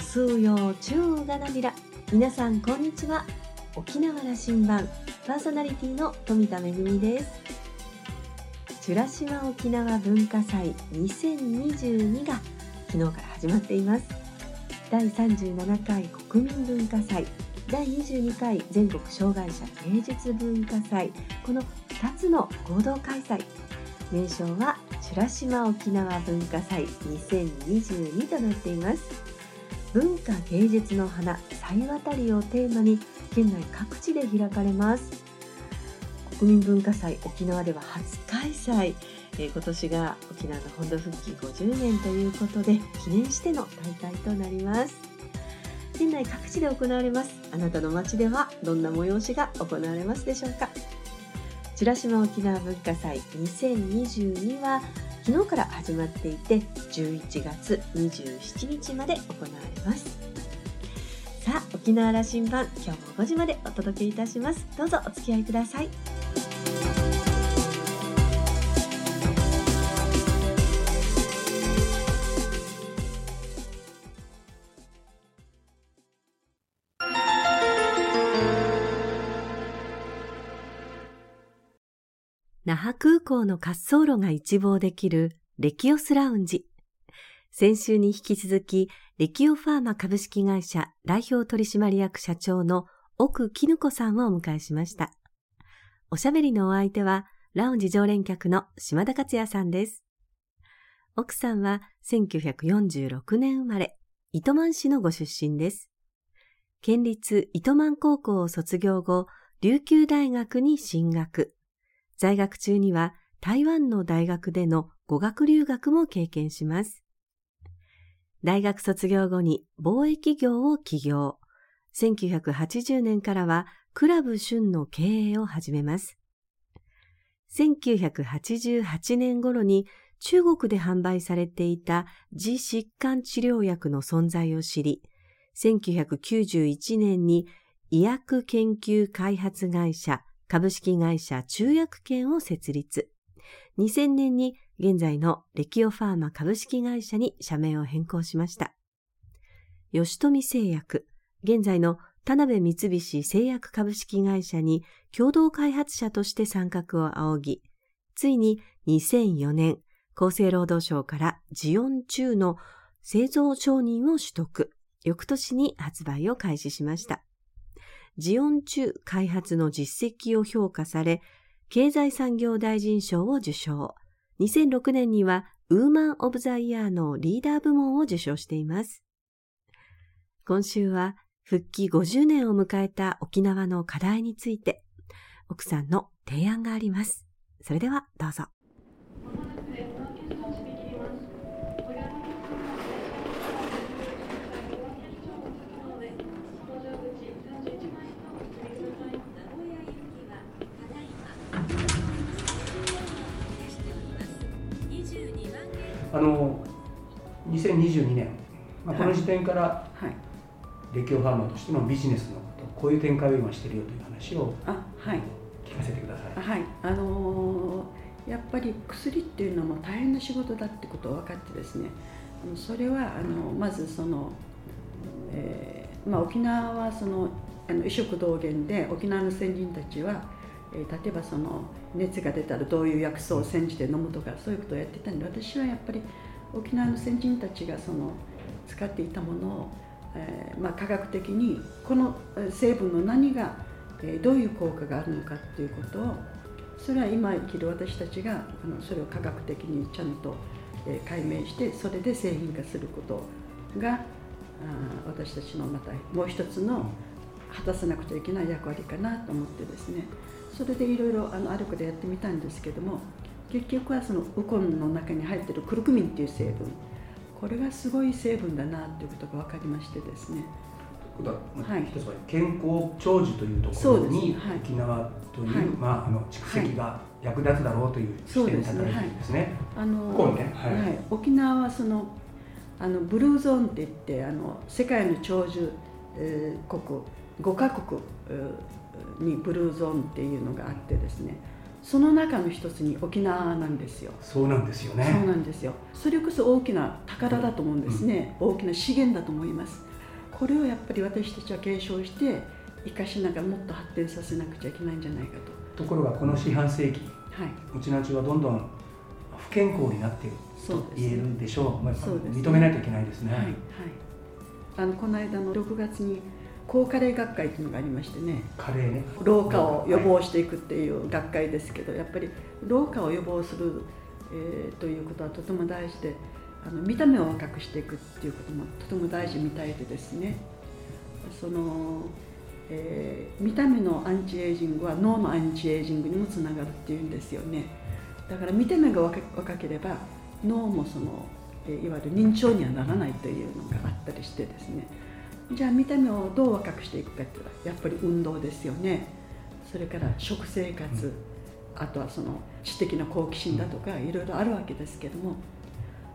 数曜中がなびら。皆さんこんにちは。沖縄羅針盤。パーソナリティの富田恵です。美ら島沖縄文化祭2022が昨日から始まっています。第37回国民文化祭。第22回全国障害者芸術文化祭。この2つの合同開催。名称は美ら島沖縄文化祭2022となっています。文化芸術の花祭渡りをテーマに県内各地で開かれます。国民文化祭沖縄では初開催、えー、今年が沖縄の本土復帰50年ということで記念しての大会となります。県内各地で行われます。あなたの街ではどんな催しが行われますでしょうか。美ら島沖縄文化祭2022は昨日から始まっていて11月27日まで行われます。さあ沖縄羅針盤今日も5時までお届けいたします。どうぞお付き合いください。那覇空港の滑走路が一望できるレキオスラウンジ。先週に引き続き、レキオファーマ株式会社代表取締役社長の奥絹子さんをお迎えしました。おしゃべりのお相手は、ラウンジ常連客の島田克也さんです。奥さんは1946年生まれ、糸満市のご出身です。県立糸満高校を卒業後、琉球大学に進学。在学中には台湾の大学での語学留学も経験します。大学卒業後に貿易業を起業。1980年からはクラブ春の経営を始めます。1988年頃に中国で販売されていた自疾患治療薬の存在を知り、1991年に医薬研究開発会社株式会社中薬研を設立。2000年に現在のレキオファーマ株式会社に社名を変更しました。吉富製薬、現在の田辺三菱製薬株式会社に共同開発者として参画を仰ぎ、ついに2004年、厚生労働省からジオン中の製造承認を取得、翌年に発売を開始しました。ジオン中開発の実績を評価され、経済産業大臣賞を受賞。2006年にはウーマン・オブ・ザ・イヤーのリーダー部門を受賞しています。今週は復帰50年を迎えた沖縄の課題について、奥さんの提案があります。それではどうぞ。あの2022年、まあ、この時点から、はい、レキオファーマーとしてのビジネスのことこういう展開を今してるよという話をあ、はい、聞かせてください。はい。あのー、やっぱり薬っていうのも大変な仕事だってことを分かってですね。それはあのまずその、えーまあ、沖縄はそのあの異色同源で沖縄の先人たちは、えー、例えばその熱が出たらどういう薬草を煎じて飲むとかそういうことをやってたんで私はやっぱり沖縄の先人たちがその使っていたものを、えーまあ、科学的にこの成分の何が、えー、どういう効果があるのかっていうことをそれは今生きる私たちがあのそれを科学的にちゃんと、えー、解明してそれで製品化することがあ私たちのまたもう一つの果たさなくちゃいけない役割かなと思ってですね。それでいろいろあの歩くでやってみたんですけども結局はそのウコンの中に入ってるクルクミンっていう成分。これがすごい成分だなということが分かりましてですね。はい、一つは健康長寿というところに、はい、沖縄という、はい、まあ、あの蓄積が役立つだろうという視点に立たれてるんですね。あのね、はい、沖縄はそのあのブルーゾーンって言ってあの世界の長寿、えー、国5カ国、にブルーゾーンっていうのがあってですねその中の一つに沖縄なんですよ。そうなんですよね。そうなんですよ。それこそ大きな宝だと思うんですね、うん、大きな資源だと思います。これをやっぱり私たちは継承して生かしながらもっと発展させなくちゃいけないんじゃないかと。ところがこの四半世紀、はい、うちの町はどんどん不健康になっていると言えるでしょう、まあ、認めないといけないですね。はい、はい、あのこの間の6月に高加齢学会というのがありましてね。加齢ね。老化を予防していくっていう学会ですけどやっぱり老化を予防する、えー、ということはとても大事であの見た目を若くしていくっていうこともとても大事みたいでですね。その、えー、見た目のアンチエイジングは脳のアンチエイジングにもつながるっていうんですよね。だから見た目が若ければ脳もその、えー、いわゆる認知症にはならないというのがあったりしてですねじゃあ見た目をどう若くしていくかっていうのはやっぱり運動ですよね。それから食生活、あとはその知的な好奇心だとかいろいろあるわけですけども。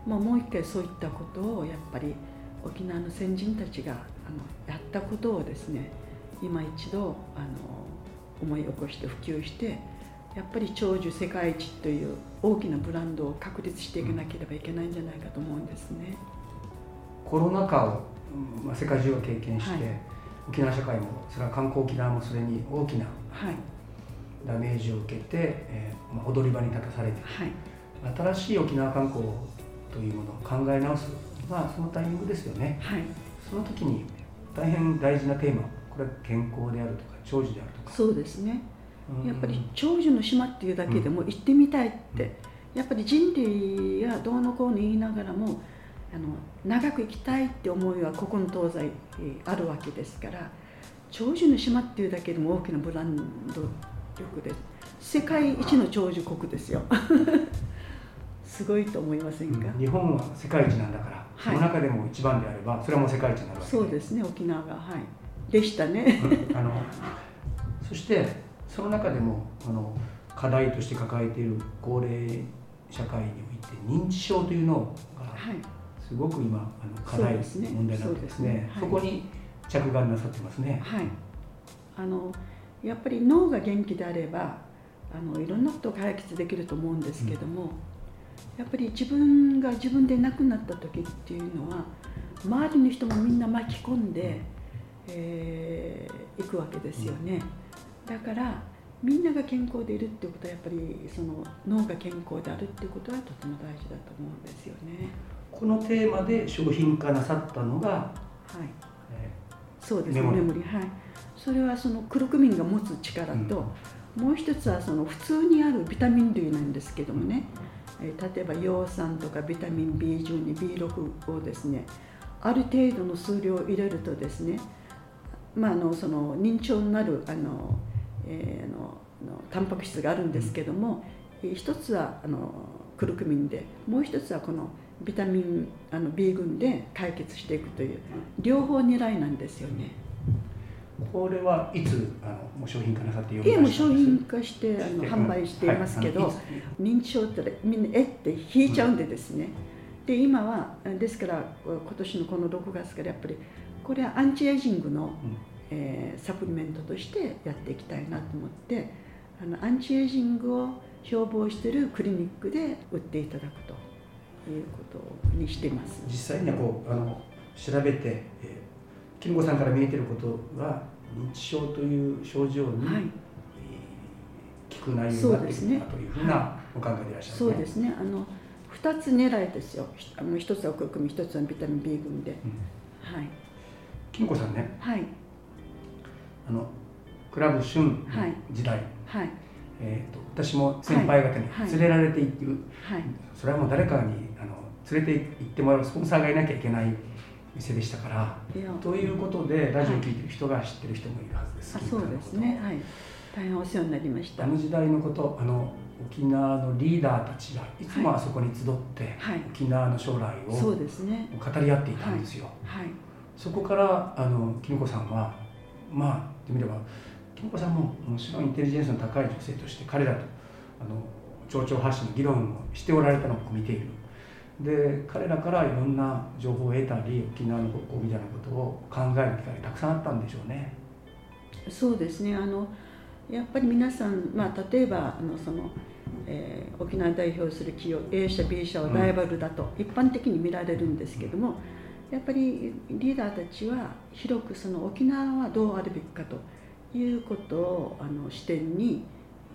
まあ、もう一回そういったことをやっぱり沖縄の先人たちがあのやったことをですね今一度あの思い起こして普及してやっぱり長寿世界一という大きなブランドを確立していかなければいけないんじゃないかと思うんですね。コロナ禍を、まあ、世界中が経験して、はい、沖縄社会もそれは観光沖縄もそれに大きなダメージを受けて、えーまあ、踊り場に立たされて、はい、新しい沖縄観光というものを考え直すまあそのタイミングですよね、はい、その時に大変大事なテーマこれは健康であるとか長寿であるとか。そうですね。やっぱり長寿の島っていうだけでも行ってみたいって、うん、やっぱり人類がどうのこうの言いながらもあの長く生きたいって思いはここの東西あるわけですから長寿の島っていうだけでも大きなブランド力で世界一の長寿国ですよ。すごいと思いませんか、うん、日本は世界一なんだから、はい、その中でも一番であればそれはもう世界一になるわけそうですね沖縄が。はい。でしたね、あのそしてその中でもあの課題として抱えている高齢社会において認知症というのがすごく今あの課題、ね、問題なわけですね、ね。はい、そこに着眼なさってますね。はい、あのやっぱり脳が元気であればあのいろんなことを解決できると思うんですけども、うん。やっぱり自分が自分で亡くなった時っていうのは周りの人もみんな巻き込んで、えー、行くわけですよね。だからみんなが健康でいるってことはやっぱりその脳が健康であるってことはとても大事だと思うんですよね。このテーマで商品化なさったのが、はい。えー、そうですねメモリはい。それはそのクルクミンが持つ力と、うん、もう一つはその普通にあるビタミン類なんですけどもね、例えば葉酸とかビタミン B12、B6 をですねある程度の数量を入れるとですね、まあ、あのその認知症になるあの、えー、ののタンパク質があるんですけども、うん、一つはあのクルクミンでもう一つはこのビタミンあの B 群で解決していくという両方狙いなんですよね。これはいつあのもう商品化なさっていえもう商品化してあの販売していますけど、はい、認知症ってみんなえって引いちゃうんでですね、うん、で今はですから今年のこの6月からやっぱりこれはアンチエイジングの、うん、えー、サプリメントとしてやっていきたいなと思ってあのアンチエイジングを標榜しているクリニックで売っていただくということにしています。実際にはこうあの調べて、えー金子さんから見えてることは認知症という症状に、はい、聞く内容がっているというふうなお考えでいらっしゃる、ね、そうですね。あの2つ狙いですよ。あの1つは黒組1つはビタミン B 群で、うん、はい。金子さんね。はい。あのクラブ春時代、はい、えーと、私も先輩方に連れられていく、はい、それはもう誰かに連れて行ってもらうスポンサーがいなきゃいけない店でしたからということでラジオを聴いてる人が知ってる人もいるはずです、はい、そうですね。はい。大変お世話になりました。あの時代のことあの沖縄のリーダーたちがいつもあそこに集って、はい、沖縄の将来をそうですね。語り合っていたんですよ、はい、はい、そこからあの金子さんはまあ言ってみれば金子さんももちろんインテリジェンスの高い女性として彼らとあの町長発信の議論をしておられたのを見ているで彼らからいろんな情報を得たり沖縄の国交みたいなことを考える機会たくさんあったんでしょうね。そうですねあのやっぱり皆さん、まあ、例えばあのその、えー、沖縄代表する企業 A 社 B 社はライバルだと一般的に見られるんですけどもやっぱりリーダーたちは広くその沖縄はどうあるべきかということをあの視点に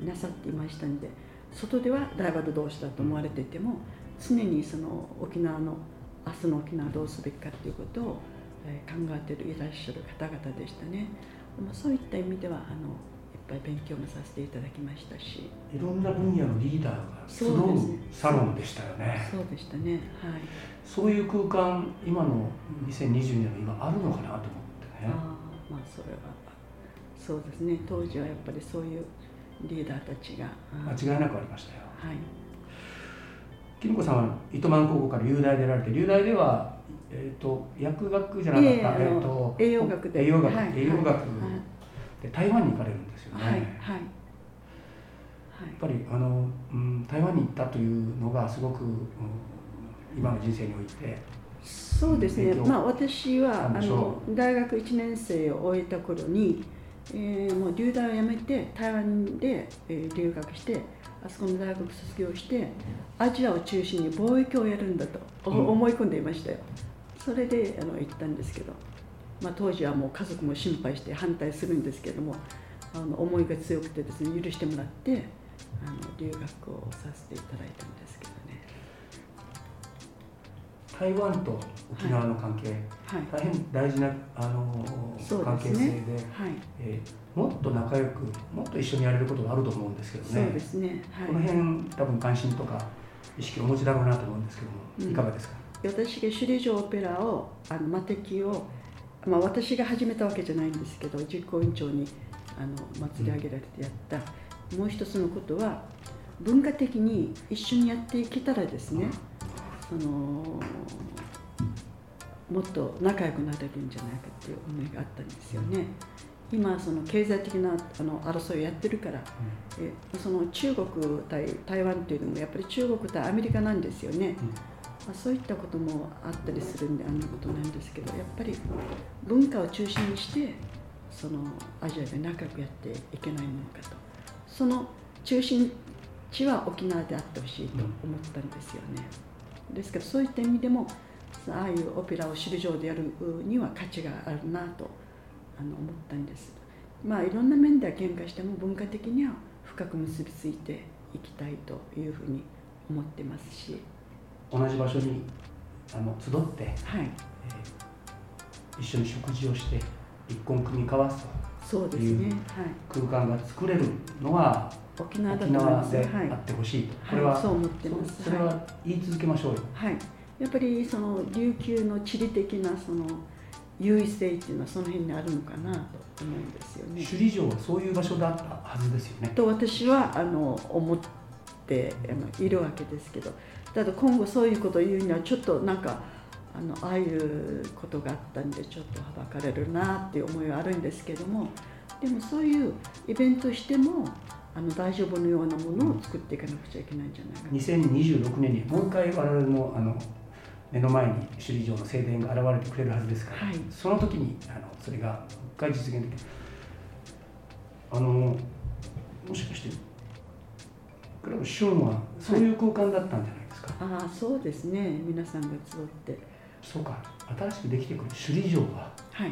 なさっていましたので外ではライバル同士だと思われていても常にその沖縄の明日の沖縄どうすべきかということを考えていらっしゃる方々でしたね。そういった意味ではあのぱい勉強もさせていただきましたし。いろんな分野のリーダーが集うサロンでしたよね。そうでしたね。はい。そういう空間今の2022年の今あるのかなと思ってね。あまあそれはそうですね。当時はやっぱりそういうリーダーたちが間違いなくありましたよ。はいきのこさんは糸満高校から流大でられて流大ではえーと、薬学じゃなかった、えー、えーと栄養学で。栄養学、はい、栄養学で台湾に行かれるんですよね。はいはい、やっぱりあの、うん、台湾に行ったというのがすごく、うん、今の人生においてそうですね、まあ、私はあの大学1年生を終えた頃に、えー、もう留大を辞めて台湾で、えー、留学してあそこの大学卒業してアジアを中心に貿易をやるんだと思い込んでいましたよ、それであの行ったんですけどまあ、当時はもう家族も心配して反対するんですけどもあの思いが強くてですね許してもらってあの留学をさせていただい台湾と沖縄の関係、はい、大変大事なあの、関係性で、ねはい。えー、もっと仲良くもっと一緒にやれることがあると思うんですけどね。そうですね、はい、この辺多分関心とか意識をお持ちだろうなと思うんですけども、うん、いかがですか？私が首里城オペラをあの魔敵をまあ、私が始めたわけじゃないんですけど実行委員長にあの祭り上げられてやった、うん、もう一つのことは文化的に一緒にやっていけたらですね、そのもっと仲良くなれるんじゃないかっていう思いがあったんですよね。今その経済的なあの争いをやってるから、うん、えその中国対台湾っていうのもやっぱり中国対アメリカなんですよね。うん。まあ、そういったこともあったりするんであんなことなんですけどやっぱり文化を中心にしてそのアジアで仲良くやっていけないものかと。その中心地は沖縄であってほしいと思ったんですよね、ですけどそういった意味でもああいうオペラを首里城でやるには価値があるなとあの思ったんです。まあいろんな面では喧嘩しても文化的には深く結びついていきたいというふうに思ってますし。同じ場所にあの集って、はい。えー、一緒に食事をして一本組み交わすという空間が作れるのは沖縄であってほしいと、これは、そう思ってます。それは言い続けましょうよ、はい、やっぱりその琉球の地理的なその優位性っていうのはその辺にあるのかなと思うんですよね。首里城はそういう場所だったはずですよね。と私はあの思っているわけですけど。ただ今後そういうことを言うにはちょっとなんかあのああいうことがあったんでちょっとはばかれるなっていう思いはあるんですけどもでもそういうイベントしてもあの大丈夫のようなものを作っていかなくちゃいけないんじゃないか2026年にもう一回我々のあの目の前に首里城の正殿が現れてくれるはずですから、はい、その時にあのそれがもう一回実現できるあのもしかしてクラブシューンはそういう空間だったんじゃないですか？ああそうですね。皆さんが集ってそうか新しくできてくる首里城ははい。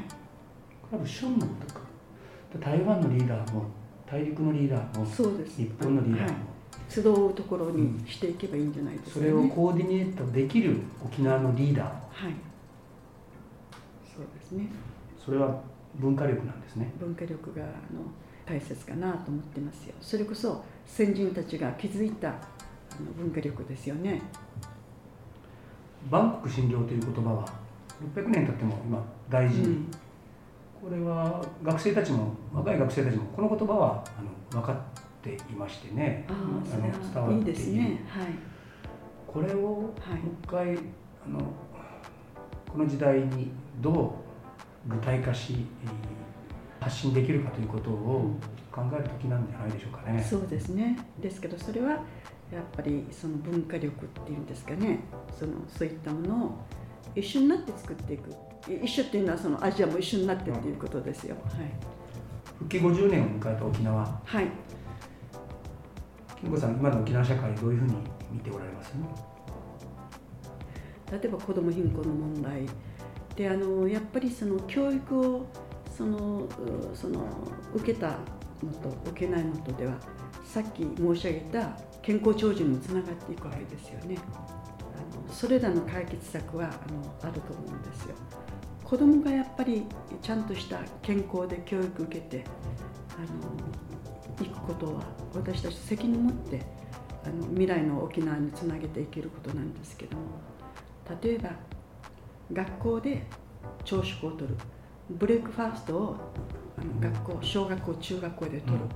これは旬のことか。台湾のリーダーも大陸のリーダーもそうです。日本のリーダーも、はい、集うところにしていけばいいんじゃないですか、ね、それをコーディネートできる沖縄のリーダー。はい。そうですね。それは文化力なんですね。文化力があの大切かなと思ってますよ。それこそ先人たちが築いた文化力ですよね万国診療という言葉は600年経っても今大事、うん、これは学生たちも若い学生たちもこの言葉はあの分かっていましてね。あの伝わっていい、ね。はい、これをもう一回、はい、あのこの時代にどう具体化し発信できるかということを考える時なんじゃないでしょうかね。そうですね。ですけどそれはやっぱりその文化力っていうんですかね。そのそういったものを一緒になって作っていく。一緒っていうのはそのアジアも一緒になってっていうことですよ、はい、復帰50年を迎えた沖縄。はい。金子さん今の沖縄社会どういうふうに見ておられます？例えば子ども貧困の問題であのやっぱりその教育をそのその受けたのと受けないのとではさっき申し上げた健康長寿につながっていくわけですよね。あのそれらの解決策はあのあると思うんですよ。子どもがやっぱりちゃんとした健康で教育受けてあの行くことは私たち責任を持ってあの未来の沖縄につなげていけることなんですけども例えば学校で朝食をとるブレイクファーストをあの学校小学校中学校でとる、うん、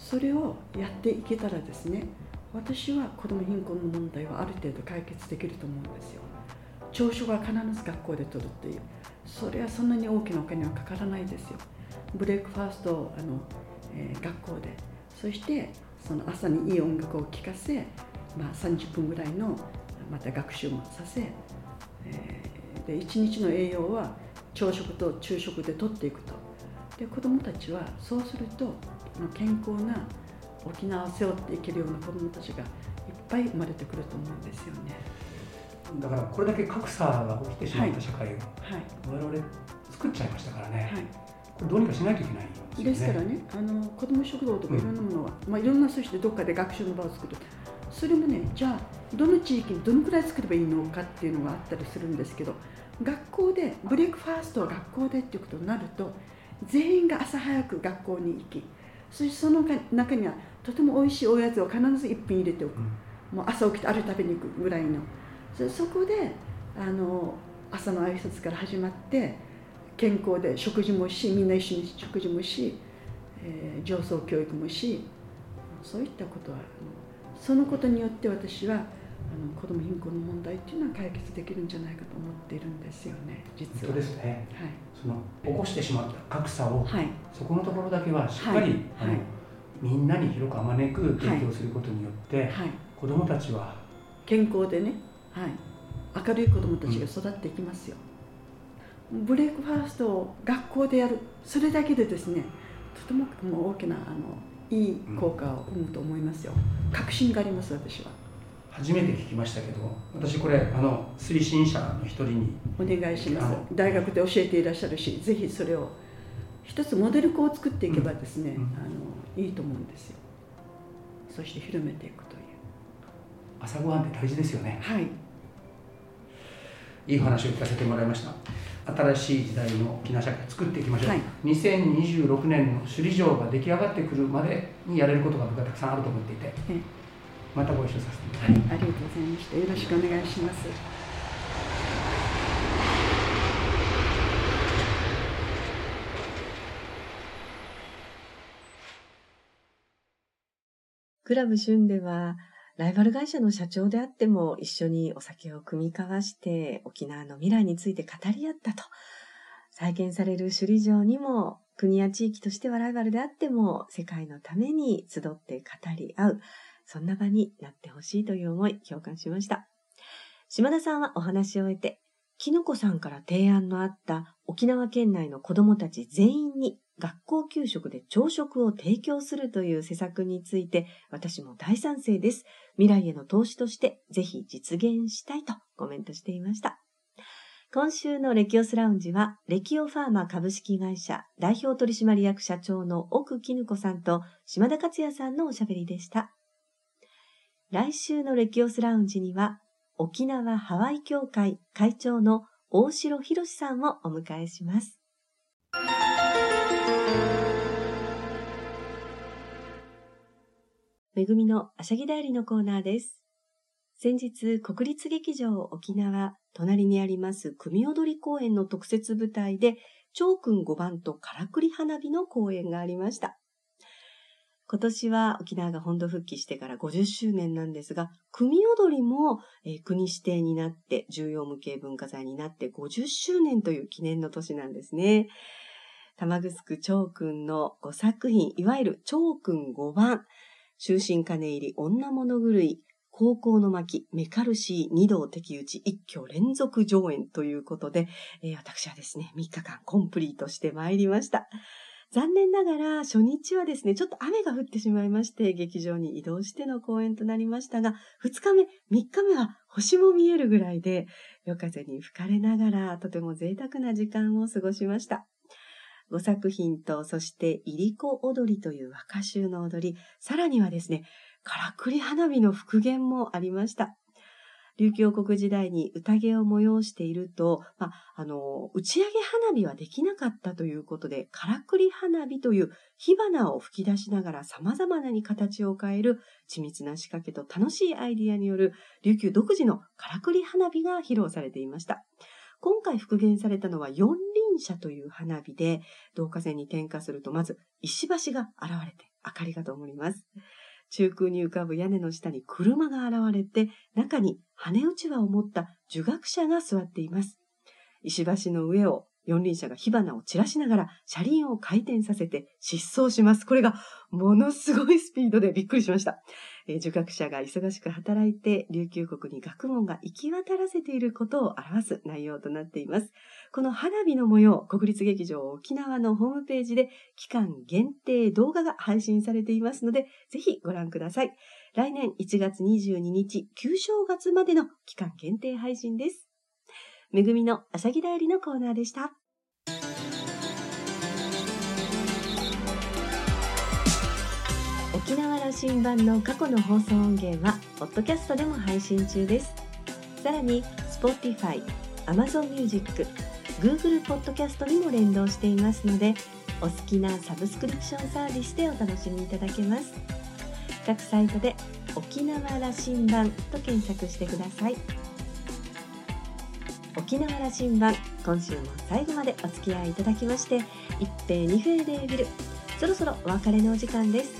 それをやっていけたらですね私は子ども貧困の問題はある程度解決できると思うんですよ。朝食は必ず学校でとるっていうそれはそんなに大きなお金はかからないですよ。ブレイクファーストをあの、えー、学校で。そしてその朝にいい音楽を聴かせ、まあ、30分ぐらいのまた学習もさせ、えー、で1日の栄養は朝食と昼食でとっていくと。で子どもたちはそうすると健康な沖縄を背負っていけるような子どもたちがいっぱい生まれてくると思うんですよね。だからこれだけ格差が起きてしまった社会を、はい、我々作っちゃいましたからね、はい、これどうにかしないといけないです、ね、ですからね。あの子ども食堂とかいろんなものは、うん、まあ、いろんな組織でどっかで学習の場を作るそれもねじゃあどの地域にどのくらい作ればいいのかっていうのがあったりするんですけど学校でブレイクファーストは学校でっていうことになると全員が朝早く学校に行きそしてその中にはとても美味しいおやつを必ず一品入れておく、うん、もう朝起きてあれ食べに行くぐらいの。そそこであの朝の挨拶から始まって健康で食事もしみんな一緒に食事もし、えー、上層教育もしそういったことはそのことによって私はあの子ども貧困の問題っていうのは解決できるんじゃないかと思っているんですよね実は。ですね、はい、その起こしてしまった格差を、はい、そこのところだけはしっかり、はい、あのみんなに広くあまねく提供することによって、はい、子どもたちは健康でね、はい、明るい子どもたちが育っていきますよ、うん、ブレイクファーストを学校でやる。それだけでですねとても大きなあのいい効果を生むと思いますよ、確信があります私は。初めて聞きましたけど私これあの推進者の一人にお願いします。大学で教えていらっしゃるしぜひそれを一つモデル校を作っていけばですね、うんうん、あのいいと思うんですよ。そして広めていくという。朝ごはんって大事ですよね。はい。いい話を聞かせてもらいました。新しい時代の沖縄社会を作っていきましょう、はい、2026年の首里城が出来上がってくるまでにやれることが僕はたくさんあると思っていて、またご一緒させてはい、ありがとうございました。よろしくお願いします。クラブ旬では、ライバル会社の社長であっても一緒にお酒を組み交わして沖縄の未来について語り合ったと。再建される首里城にも国や地域としてはライバルであっても世界のために集って語り合う。そんな場になってほしいという思い、共感しました。島田さんはお話を終えて、きのこさんから提案のあった沖縄県内の子供たち全員に学校給食で朝食を提供するという施策について私も大賛成です。未来への投資としてぜひ実現したいとコメントしていました。今週のレキオスラウンジは、レキオファーマ株式会社代表取締役社長の奥絹子さんと島田克也さんのおしゃべりでした。来週のレキオスラウンジには、沖縄ハワイ協会会長の大城博さんをお迎えします。めぐみのあしゃぎだよりのコーナーです。先日、国立劇場沖縄、隣にあります組踊り公演の特設舞台で、長君5番とからくり花火の公演がありました。今年は沖縄が本土復帰してから50周年なんですが、組踊りも、えー、国指定になって重要無形文化財になって50周年という記念の年なんですね。玉城長君の5作品、いわゆる長君5番、終身金入り女物狂い、高校の巻、メカルシー二道敵討ち一挙連続上演ということで、えー、私はですね、3日間コンプリートしてまいりました。残念ながら初日はですね、ちょっと雨が降ってしまいまして、劇場に移動しての公演となりましたが、2日目、3日目は星も見えるぐらいで、夜風に吹かれながら、とても贅沢な時間を過ごしました。5作品と、そして、いりこ踊りという和歌集の踊り、さらにはですね、からくり花火の復元もありました。琉球王国時代に宴を催していると、まあ、あの、打ち上げ花火はできなかったということで、からくり花火という火花を吹き出しながら様々なに形を変える緻密な仕掛けと楽しいアイディアによる琉球独自のからくり花火が披露されていました。今回復元されたのは四輪車という花火で、導火線に点火するとまず石橋が現れて明かりが灯ります。中空に浮かぶ屋根の下に車が現れて、中に羽打ち輪を持った儒学者が座っています。石橋の上を四輪車が火花を散らしながら車輪を回転させて疾走します。これがものすごいスピードでびっくりしました。えー、受学者が忙しく働いて琉球国に学問が行き渡らせていることを表す内容となっています。この花火の模様、国立劇場沖縄のホームページで期間限定動画が配信されていますので、ぜひご覧ください。来年1月22日、旧正月までの期間限定配信です。めぐみのあさぎだよりのコーナーでした。沖縄羅針盤の過去の放送音源は、ポッドキャストでも配信中です。さらに、Spotify、Amazon Music、Google ポッドキャストにも連動していますので、お好きなサブスクリプションサービスでお楽しみいただけます。各サイトで沖縄羅針盤と検索してください。沖縄羅針盤今週も最後までお付き合いいただきまして一平二平でビルそろそろお別れのお時間です